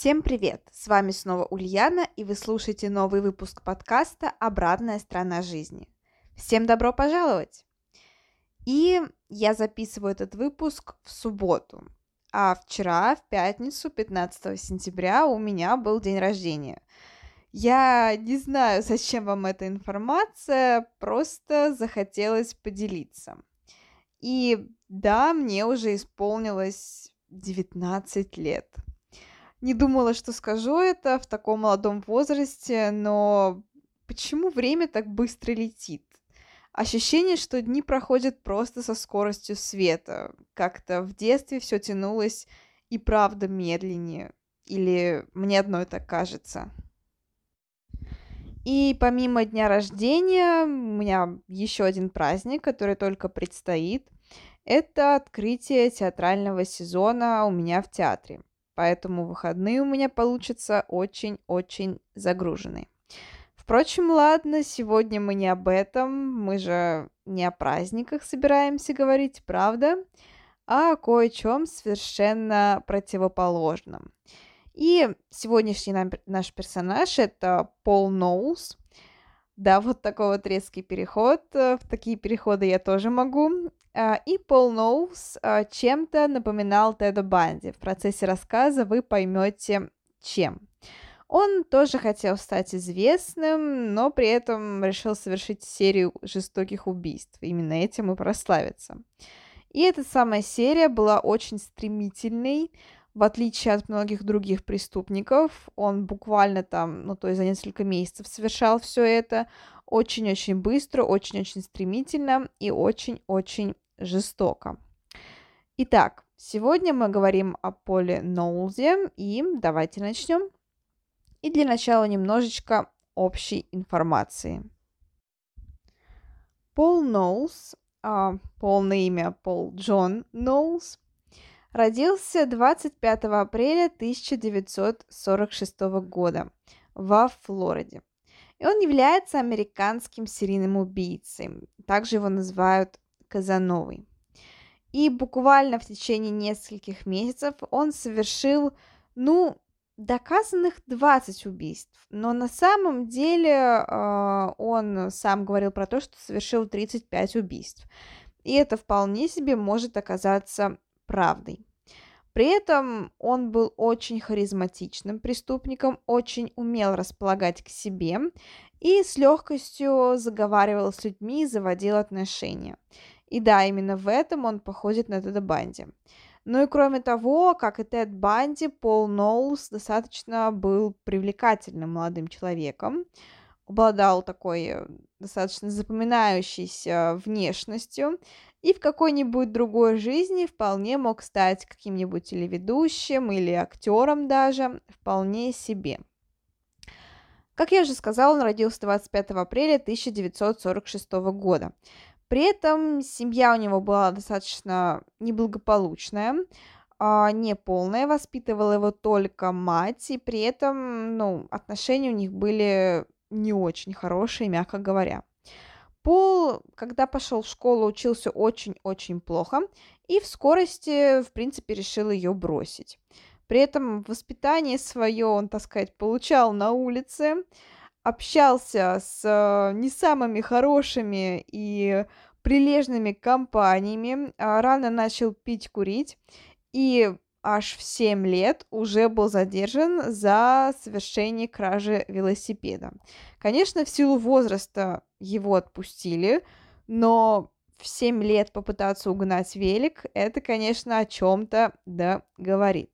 Всем привет! С вами снова Ульяна, и вы слушаете новый выпуск подкаста «Обратная сторона жизни». Всем добро пожаловать! И я записываю этот выпуск в субботу, а вчера, в пятницу, 15 сентября, у меня был день рождения. Я не знаю, зачем вам эта информация, просто захотелось поделиться. И да, мне уже исполнилось 19 лет – не думала, что скажу это в таком молодом возрасте, но почему время так быстро летит? Ощущение, что дни проходят просто со скоростью света. Как-то в детстве все тянулось и правда медленнее. Или мне одной так кажется. И помимо дня рождения, у меня еще один праздник, который только предстоит. Это открытие театрального сезона у меня в театре поэтому выходные у меня получатся очень-очень загруженные. Впрочем, ладно, сегодня мы не об этом, мы же не о праздниках собираемся говорить, правда? А о кое-чем совершенно противоположном. И сегодняшний наш персонаж это Пол Ноулс. Да, вот такой вот резкий переход. В такие переходы я тоже могу. А, и Пол Ноус а, чем-то напоминал Теда Банди. В процессе рассказа вы поймете, чем. Он тоже хотел стать известным, но при этом решил совершить серию жестоких убийств. Именно этим и прославиться. И эта самая серия была очень стремительной, в отличие от многих других преступников. Он буквально там, ну то есть за несколько месяцев совершал все это очень-очень быстро, очень-очень стремительно и очень-очень жестоко. Итак, сегодня мы говорим о Поле Ноулзе, и давайте начнем. И для начала немножечко общей информации. Пол Ноулс, а, полное имя Пол Джон Ноулс, родился 25 апреля 1946 года во Флориде. И он является американским серийным убийцей. Также его называют Казановой. И буквально в течение нескольких месяцев он совершил, ну, доказанных 20 убийств. Но на самом деле э, он сам говорил про то, что совершил 35 убийств. И это вполне себе может оказаться правдой. При этом он был очень харизматичным преступником, очень умел располагать к себе и с легкостью заговаривал с людьми заводил отношения. И да, именно в этом он походит на Теда Банди. Ну и кроме того, как и Тед Банди, Пол Ноулс достаточно был привлекательным молодым человеком, обладал такой э, достаточно запоминающейся внешностью и в какой-нибудь другой жизни вполне мог стать каким-нибудь телеведущим или актером даже, вполне себе. Как я уже сказала, он родился 25 апреля 1946 года. При этом семья у него была достаточно неблагополучная, а, не полная, воспитывала его только мать, и при этом, ну, отношения у них были не очень хорошие, мягко говоря. Пол, когда пошел в школу, учился очень-очень плохо и в скорости, в принципе, решил ее бросить. При этом воспитание свое он, так сказать, получал на улице, общался с э, не самыми хорошими и прилежными компаниями, а, рано начал пить, курить и аж в 7 лет уже был задержан за совершение кражи велосипеда. Конечно, в силу возраста его отпустили, но в 7 лет попытаться угнать велик, это, конечно, о чем-то да говорит.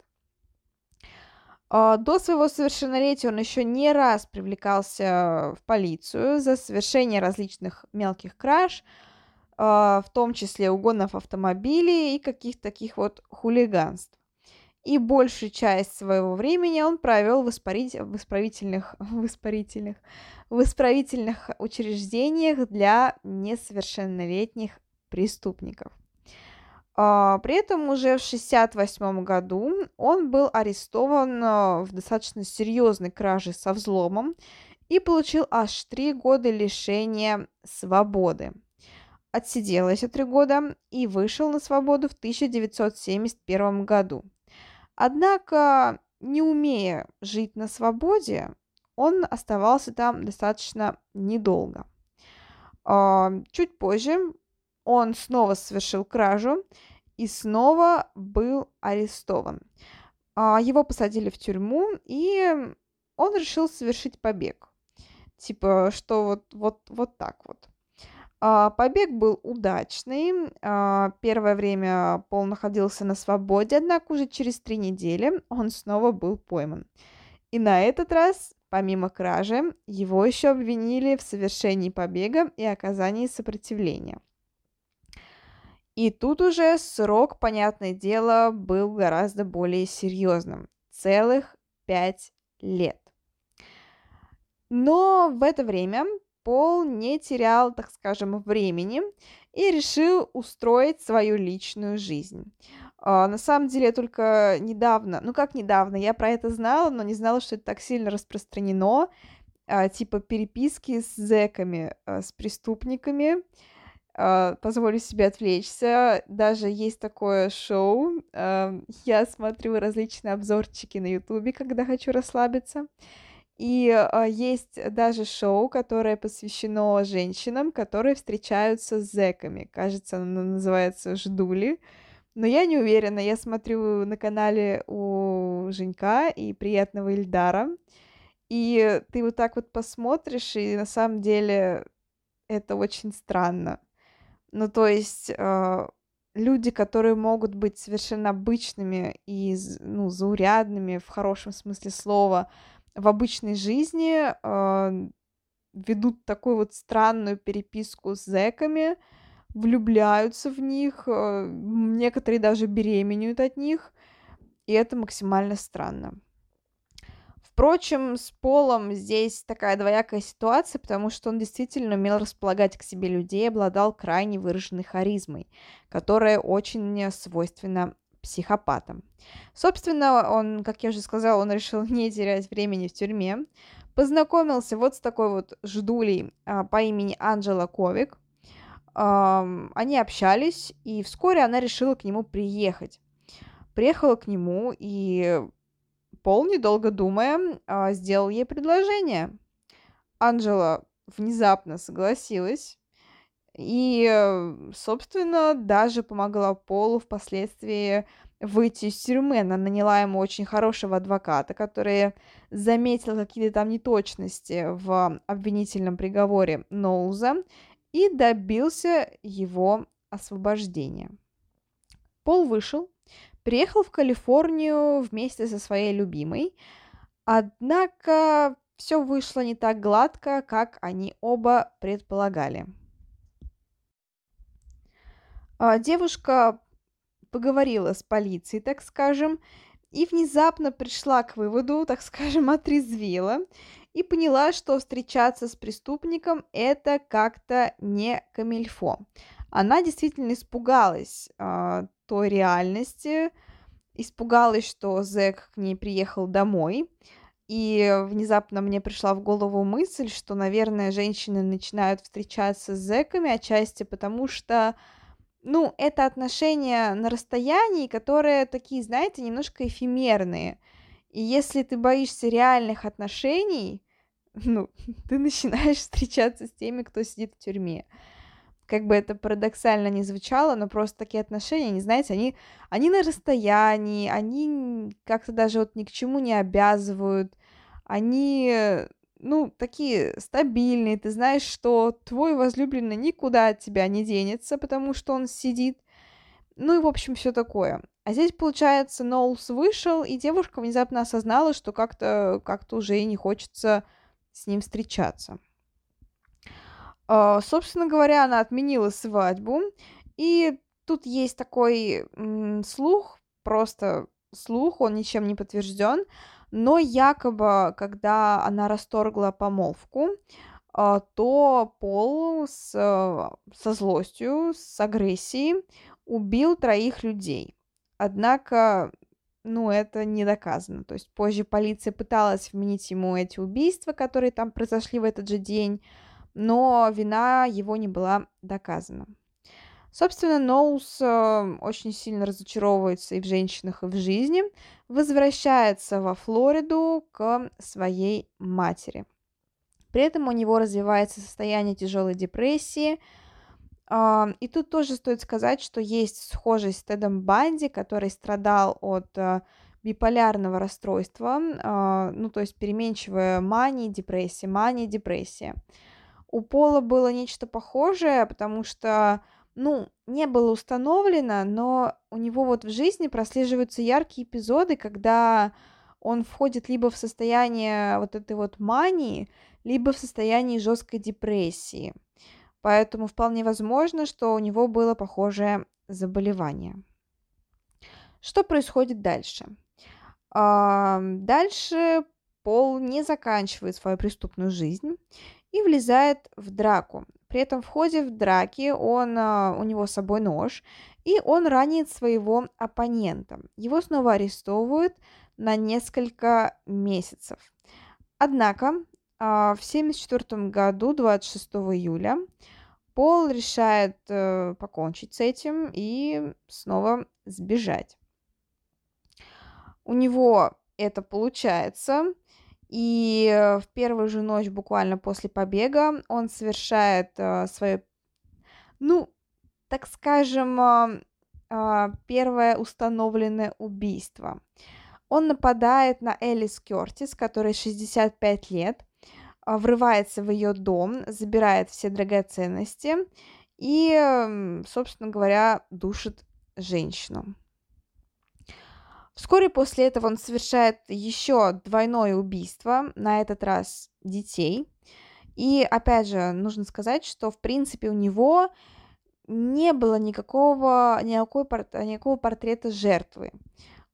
А, до своего совершеннолетия он еще не раз привлекался в полицию за совершение различных мелких краж, а, в том числе угонов автомобилей и каких-то таких вот хулиганств. И большую часть своего времени он провел в, в исправительных, в исправительных, в исправительных учреждениях для несовершеннолетних преступников. А, при этом уже в 1968 году он был арестован а, в достаточно серьезной краже со взломом и получил аж три года лишения свободы. Отсидел эти три года и вышел на свободу в 1971 году. Однако, не умея жить на свободе, он оставался там достаточно недолго. А, чуть позже он снова совершил кражу и снова был арестован. А, его посадили в тюрьму, и он решил совершить побег. Типа, что вот, вот, вот так вот. А, побег был удачный. А, первое время Пол находился на свободе, однако уже через три недели он снова был пойман. И на этот раз, помимо кражи, его еще обвинили в совершении побега и оказании сопротивления. И тут уже срок, понятное дело, был гораздо более серьезным. Целых пять лет. Но в это время Пол не терял, так скажем, времени и решил устроить свою личную жизнь. Uh, на самом деле, только недавно, ну как недавно, я про это знала, но не знала, что это так сильно распространено, uh, типа переписки с зэками, uh, с преступниками. Позволю себе отвлечься. Даже есть такое шоу. Я смотрю различные обзорчики на Ютубе, когда хочу расслабиться. И э, есть даже шоу, которое посвящено женщинам, которые встречаются с зэками. Кажется, оно называется «Ждули». Но я не уверена. Я смотрю на канале у Женька и приятного Ильдара. И ты вот так вот посмотришь, и на самом деле это очень странно. Ну, то есть э, люди, которые могут быть совершенно обычными и ну, заурядными в хорошем смысле слова, в обычной жизни э, ведут такую вот странную переписку с зэками, влюбляются в них, э, некоторые даже беременеют от них, и это максимально странно. Впрочем, с Полом здесь такая двоякая ситуация, потому что он действительно умел располагать к себе людей, обладал крайне выраженной харизмой, которая очень свойственна психопатом. Собственно, он, как я уже сказала, он решил не терять времени в тюрьме. Познакомился вот с такой вот ждулей а, по имени Анджела Ковик. А, они общались, и вскоре она решила к нему приехать. Приехала к нему, и Пол, недолго думая, а, сделал ей предложение. Анджела внезапно согласилась. И, собственно, даже помогла Полу впоследствии выйти из тюрьмы. Она наняла ему очень хорошего адвоката, который заметил какие-то там неточности в обвинительном приговоре Ноуза и добился его освобождения. Пол вышел, приехал в Калифорнию вместе со своей любимой, однако все вышло не так гладко, как они оба предполагали. А, девушка поговорила с полицией, так скажем, и внезапно пришла к выводу, так скажем, отрезвела и поняла, что встречаться с преступником это как-то не камильфо. Она действительно испугалась э, той реальности, испугалась, что Зек к ней приехал домой, и внезапно мне пришла в голову мысль, что, наверное, женщины начинают встречаться с зэками отчасти потому, что ну, это отношения на расстоянии, которые такие, знаете, немножко эфемерные. И если ты боишься реальных отношений, ну, ты начинаешь встречаться с теми, кто сидит в тюрьме. Как бы это парадоксально не звучало, но просто такие отношения, не знаете, они, они на расстоянии, они как-то даже вот ни к чему не обязывают, они ну, такие стабильные, ты знаешь, что твой возлюбленный никуда от тебя не денется, потому что он сидит. Ну и, в общем, все такое. А здесь, получается, Ноулс вышел, и девушка внезапно осознала, что как-то как уже и не хочется с ним встречаться. Uh, собственно говоря, она отменила свадьбу, и тут есть такой слух, просто слух, он ничем не подтвержден, но якобы, когда она расторгла помолвку, а, то Пол с, со злостью, с агрессией убил троих людей. Однако, ну, это не доказано. То есть позже полиция пыталась вменить ему эти убийства, которые там произошли в этот же день, но вина его не была доказана. Собственно, Ноус э, очень сильно разочаровывается и в женщинах, и в жизни, возвращается во Флориду к своей матери. При этом у него развивается состояние тяжелой депрессии. И тут тоже стоит сказать, что есть схожесть с Тедом Банди, который страдал от э, биполярного расстройства, э, ну то есть переменчивая мания, депрессия, мания, депрессия. У Пола было нечто похожее, потому что ну, не было установлено, но у него вот в жизни прослеживаются яркие эпизоды, когда он входит либо в состояние вот этой вот мании, либо в состоянии жесткой депрессии. Поэтому вполне возможно, что у него было похожее заболевание. Что происходит дальше? Дальше Пол не заканчивает свою преступную жизнь и влезает в драку. При этом в ходе в драки он, а, у него с собой нож, и он ранит своего оппонента. Его снова арестовывают на несколько месяцев. Однако а, в 1974 году, 26 июля, Пол решает э, покончить с этим и снова сбежать. У него это получается, и э, в первую же ночь, буквально после побега, он совершает э, свое, ну, так скажем, э, первое установленное убийство. Он нападает на Элис Кертис, которой 65 лет, э, врывается в ее дом, забирает все драгоценности и, собственно говоря, душит женщину. Вскоре после этого он совершает еще двойное убийство, на этот раз детей. И опять же, нужно сказать, что в принципе у него не было никакого, никакой, никакого портрета жертвы.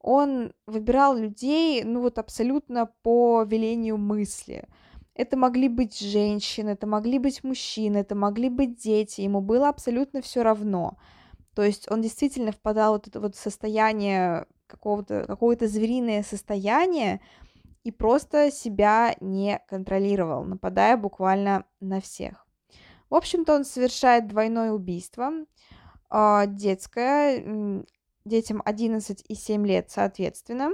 Он выбирал людей, ну вот абсолютно по велению мысли. Это могли быть женщины, это могли быть мужчины, это могли быть дети. Ему было абсолютно все равно. То есть он действительно впадал в это вот состояние какого-то, какое-то звериное состояние и просто себя не контролировал, нападая буквально на всех. В общем-то, он совершает двойное убийство, э, детское, детям 11 и 7 лет соответственно.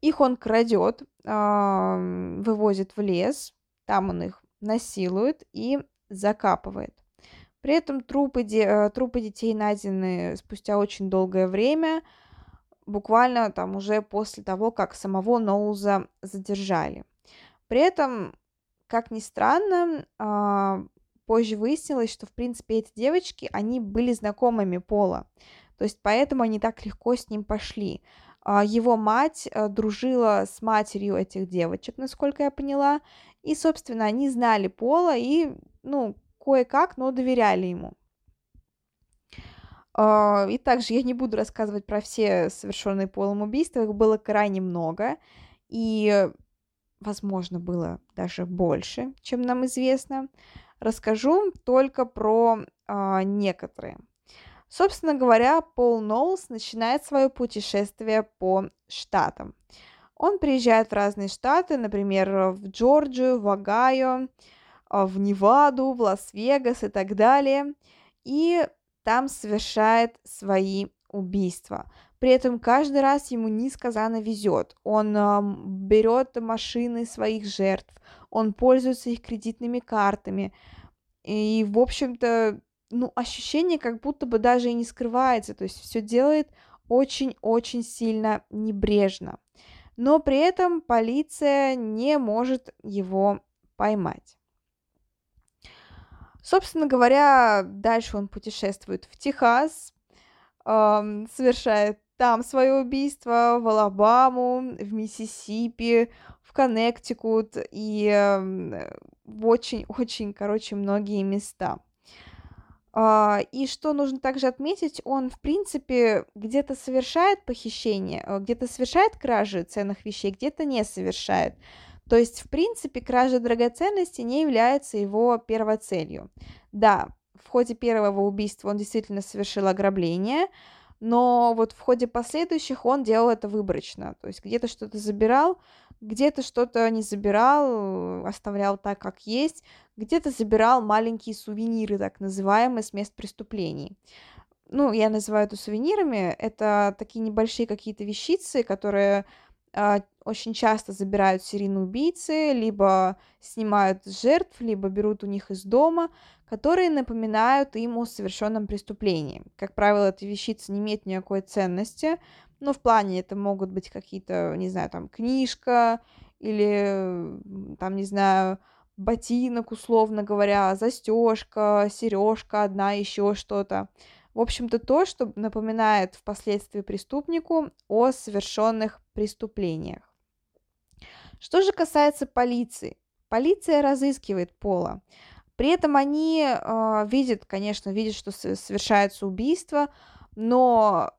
Их он крадет, э, вывозит в лес, там он их насилует и закапывает. При этом трупы, де, э, трупы детей найдены спустя очень долгое время, буквально там уже после того, как самого Ноуза задержали. При этом, как ни странно, а, позже выяснилось, что, в принципе, эти девочки, они были знакомыми Пола. То есть поэтому они так легко с ним пошли. А, его мать э, дружила с матерью этих девочек, насколько я поняла. И, собственно, они знали Пола и, ну, кое-как, но доверяли ему. А, и также я не буду рассказывать про все совершенные полом убийства, их было крайне много, и, возможно, было даже больше, чем нам известно. Расскажу только про а, некоторые. Собственно говоря, Пол Ноулс начинает свое путешествие по штатам. Он приезжает в разные штаты, например, в Джорджию, в Огайо, а, в Неваду, в Лас-Вегас и так далее. И там совершает свои убийства. При этом каждый раз ему несказанно везет. Он э, берет машины своих жертв, он пользуется их кредитными картами. И, в общем-то, ну, ощущение как будто бы даже и не скрывается. То есть все делает очень-очень сильно небрежно. Но при этом полиция не может его поймать. Собственно говоря, дальше он путешествует в Техас, эм, совершает там свое убийство, в Алабаму, в Миссисипи, в Коннектикут и э, в очень-очень, короче, многие места. А, и что нужно также отметить, он, в принципе, где-то совершает похищение, э, где-то совершает кражи ценных вещей, где-то не совершает. То есть, в принципе, кража драгоценностей не является его первоцелью. Да, в ходе первого убийства он действительно совершил ограбление, но вот в ходе последующих он делал это выборочно. То есть где-то что-то забирал, где-то что-то не забирал, оставлял так, как есть, где-то забирал маленькие сувениры, так называемые, с мест преступлений. Ну, я называю это сувенирами. Это такие небольшие какие-то вещицы, которые очень часто забирают серийные убийцы, либо снимают жертв, либо берут у них из дома, которые напоминают им о совершенном преступлении. Как правило, эти вещицы не имеют никакой ценности, ну, в плане это могут быть какие-то, не знаю, там, книжка или, там, не знаю, ботинок, условно говоря, застежка, сережка одна, еще что-то. В общем-то, то, что напоминает впоследствии преступнику о совершенных преступлениях. Что же касается полиции. Полиция разыскивает Пола. При этом они э, видят, конечно, видят, что совершается убийство, но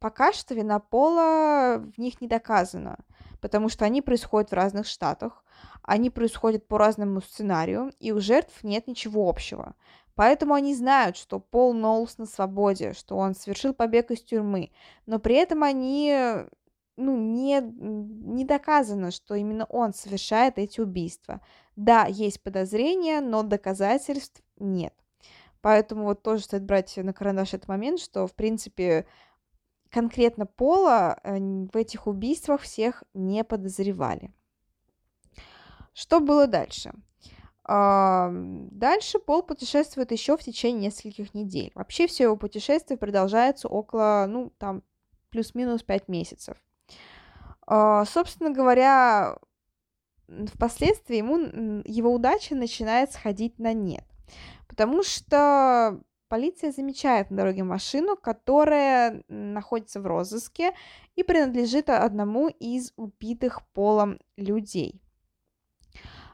Пока что вина пола в них не доказана, потому что они происходят в разных штатах, они происходят по разному сценарию, и у жертв нет ничего общего. Поэтому они знают, что Пол Ноулс на свободе, что он совершил побег из тюрьмы, но при этом они ну, не, не доказано, что именно он совершает эти убийства. Да, есть подозрения, но доказательств нет. Поэтому вот тоже стоит брать на карандаш этот момент, что, в принципе, конкретно Пола э, в этих убийствах всех не подозревали. Что было дальше? Дальше Пол путешествует еще в течение нескольких недель. Вообще все его путешествие продолжается около, ну, там, плюс-минус 5 месяцев. А, собственно говоря, впоследствии ему его удача начинает сходить на нет. Потому что полиция замечает на дороге машину, которая находится в розыске и принадлежит одному из убитых полом людей.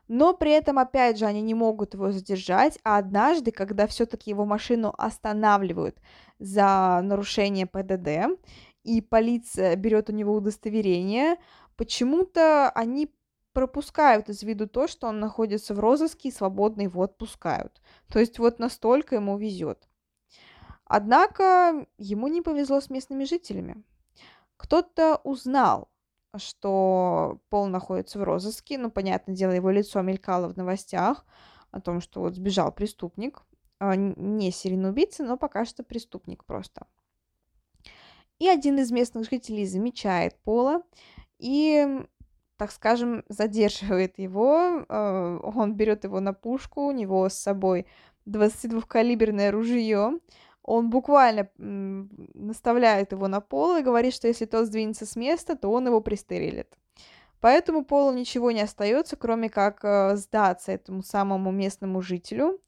Но при этом, опять же, они не могут его задержать, а однажды, когда все-таки его машину останавливают за нарушение ПДД, и полиция берет у него удостоверение, почему-то они пропускают из виду то, что он находится в розыске и свободно его отпускают. То есть вот настолько ему везет. Однако ему не повезло с местными жителями. Кто-то узнал, что Пол находится в розыске, ну, понятное дело, его лицо мелькало в новостях о том, что вот сбежал преступник, а, не серийный убийца, но пока что преступник просто. И один из местных жителей замечает Пола и так скажем, задерживает его. Э, он берет его на пушку, у него с собой 22-калиберное ружье. Он буквально наставляет его на пол и говорит, что если тот сдвинется с места, то он его пристрелит. Поэтому Полу ничего не остается, кроме как э, сдаться этому самому местному жителю,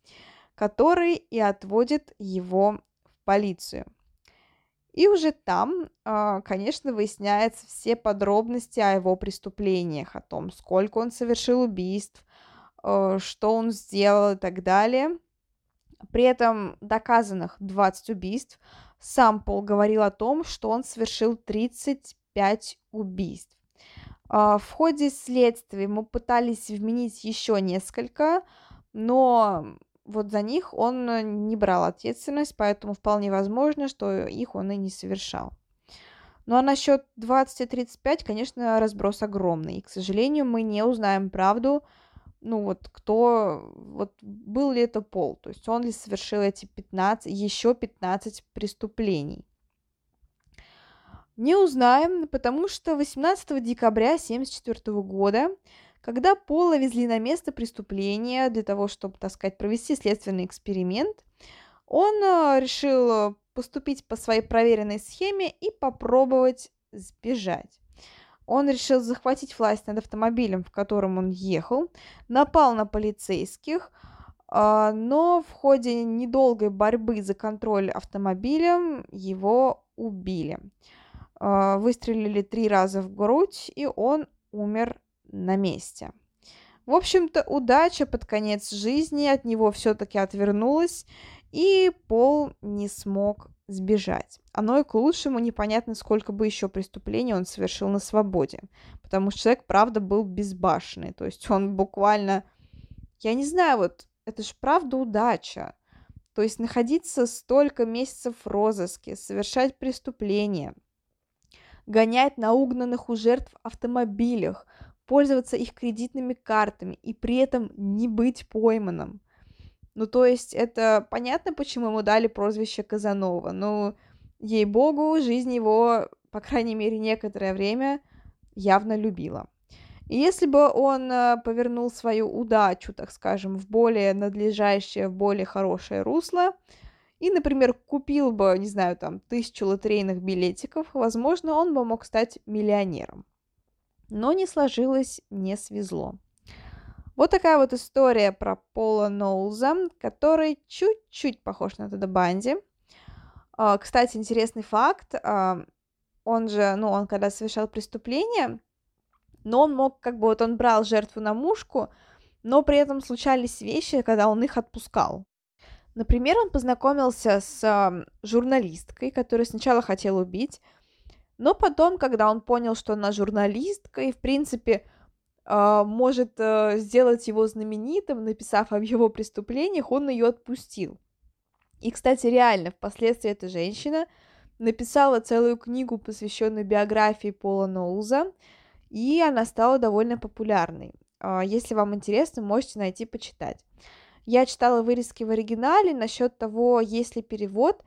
который и отводит его в полицию. И уже там, а, конечно, выясняются все подробности о его преступлениях, о том, сколько он совершил убийств, э, что он сделал и так далее. При этом доказанных 20 убийств. Сам Пол говорил о том, что он совершил 35 убийств. А, в ходе следствия ему пытались вменить еще несколько, но вот за них он не брал ответственность, поэтому вполне возможно, что их он и не совершал. Ну а насчет 20 и 35, конечно, разброс огромный. И, к сожалению, мы не узнаем правду, ну вот кто, вот был ли это Пол, то есть он ли совершил эти 15, еще 15 преступлений. Не узнаем, потому что 18 декабря 1974 года когда Пола везли на место преступления для того, чтобы, так сказать, провести следственный эксперимент, он э, решил поступить по своей проверенной схеме и попробовать сбежать. Он решил захватить власть над автомобилем, в котором он ехал, напал на полицейских, а, но в ходе недолгой борьбы за контроль автомобилем его убили. А, выстрелили три раза в грудь, и он умер на месте. В общем-то, удача под конец жизни от него все-таки отвернулась, и Пол не смог сбежать. Оно и к лучшему непонятно, сколько бы еще преступлений он совершил на свободе, потому что человек, правда, был безбашенный, то есть он буквально, я не знаю, вот это же правда удача, то есть находиться столько месяцев в розыске, совершать преступления, гонять на угнанных у жертв автомобилях, пользоваться их кредитными картами и при этом не быть пойманным. Ну, то есть, это понятно, почему ему дали прозвище Казанова. Ну, ей-богу, жизнь его, по крайней мере, некоторое время явно любила. И если бы он э, повернул свою удачу, так скажем, в более надлежащее, в более хорошее русло, и, например, купил бы, не знаю, там, тысячу лотерейных билетиков, возможно, он бы мог стать миллионером. Но не сложилось, не свезло. Вот такая вот история про Пола Ноуза, который чуть-чуть похож на Теда Банди. А, кстати, интересный факт. А, он же, ну, он когда совершал преступление, но он мог, как бы, вот он брал жертву на мушку, но при этом случались вещи, когда он их отпускал. Например, он познакомился с журналисткой, которую сначала хотел убить, но потом, когда он понял, что она журналистка и, в принципе, может э, сделать его знаменитым, написав об его преступлениях, он ее отпустил. И, кстати, реально, впоследствии эта женщина написала целую книгу, посвященную биографии Пола Ноуза, и она стала довольно популярной. А, если вам интересно, можете найти почитать. Я читала вырезки в оригинале насчет того, есть ли перевод.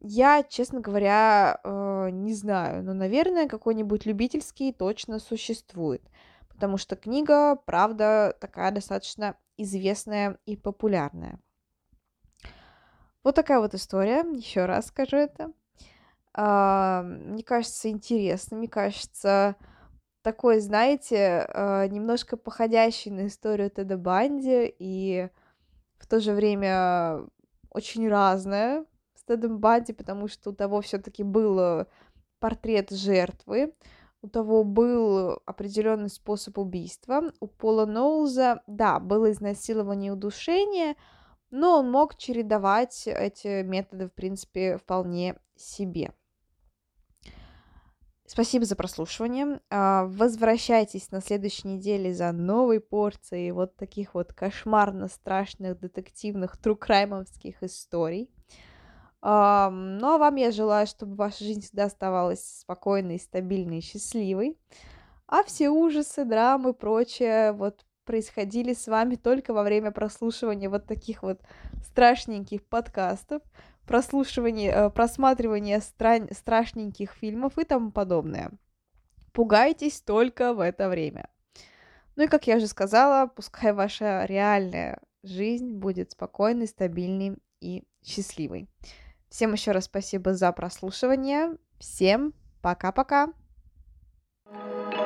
Я, честно говоря, э, не знаю, но, наверное, какой-нибудь любительский точно существует потому что книга, правда, такая достаточно известная и популярная. Вот такая вот история, еще раз скажу это. А, мне кажется, интересно, мне кажется, такой, знаете, а, немножко походящий на историю Теда Банди и в то же время очень разная с Тедом Банди, потому что у того все-таки был портрет жертвы, у того был определенный способ убийства. У Пола Ноуза, да, было изнасилование и удушение, но он мог чередовать эти методы, в принципе, вполне себе. Спасибо за прослушивание. А, возвращайтесь на следующей неделе за новой порцией вот таких вот кошмарно страшных детективных true crime овских историй. Ну а вам я желаю, чтобы ваша жизнь всегда оставалась спокойной, стабильной и счастливой. А все ужасы, драмы, прочее вот происходили с вами только во время прослушивания вот таких вот страшненьких подкастов, прослушивания, э, просматривания стран... страшненьких фильмов и тому подобное. Пугайтесь только в это время. Ну и, как я уже сказала, пускай ваша реальная жизнь будет спокойной, стабильной и счастливой. Всем еще раз спасибо за прослушивание. Всем пока-пока. thank you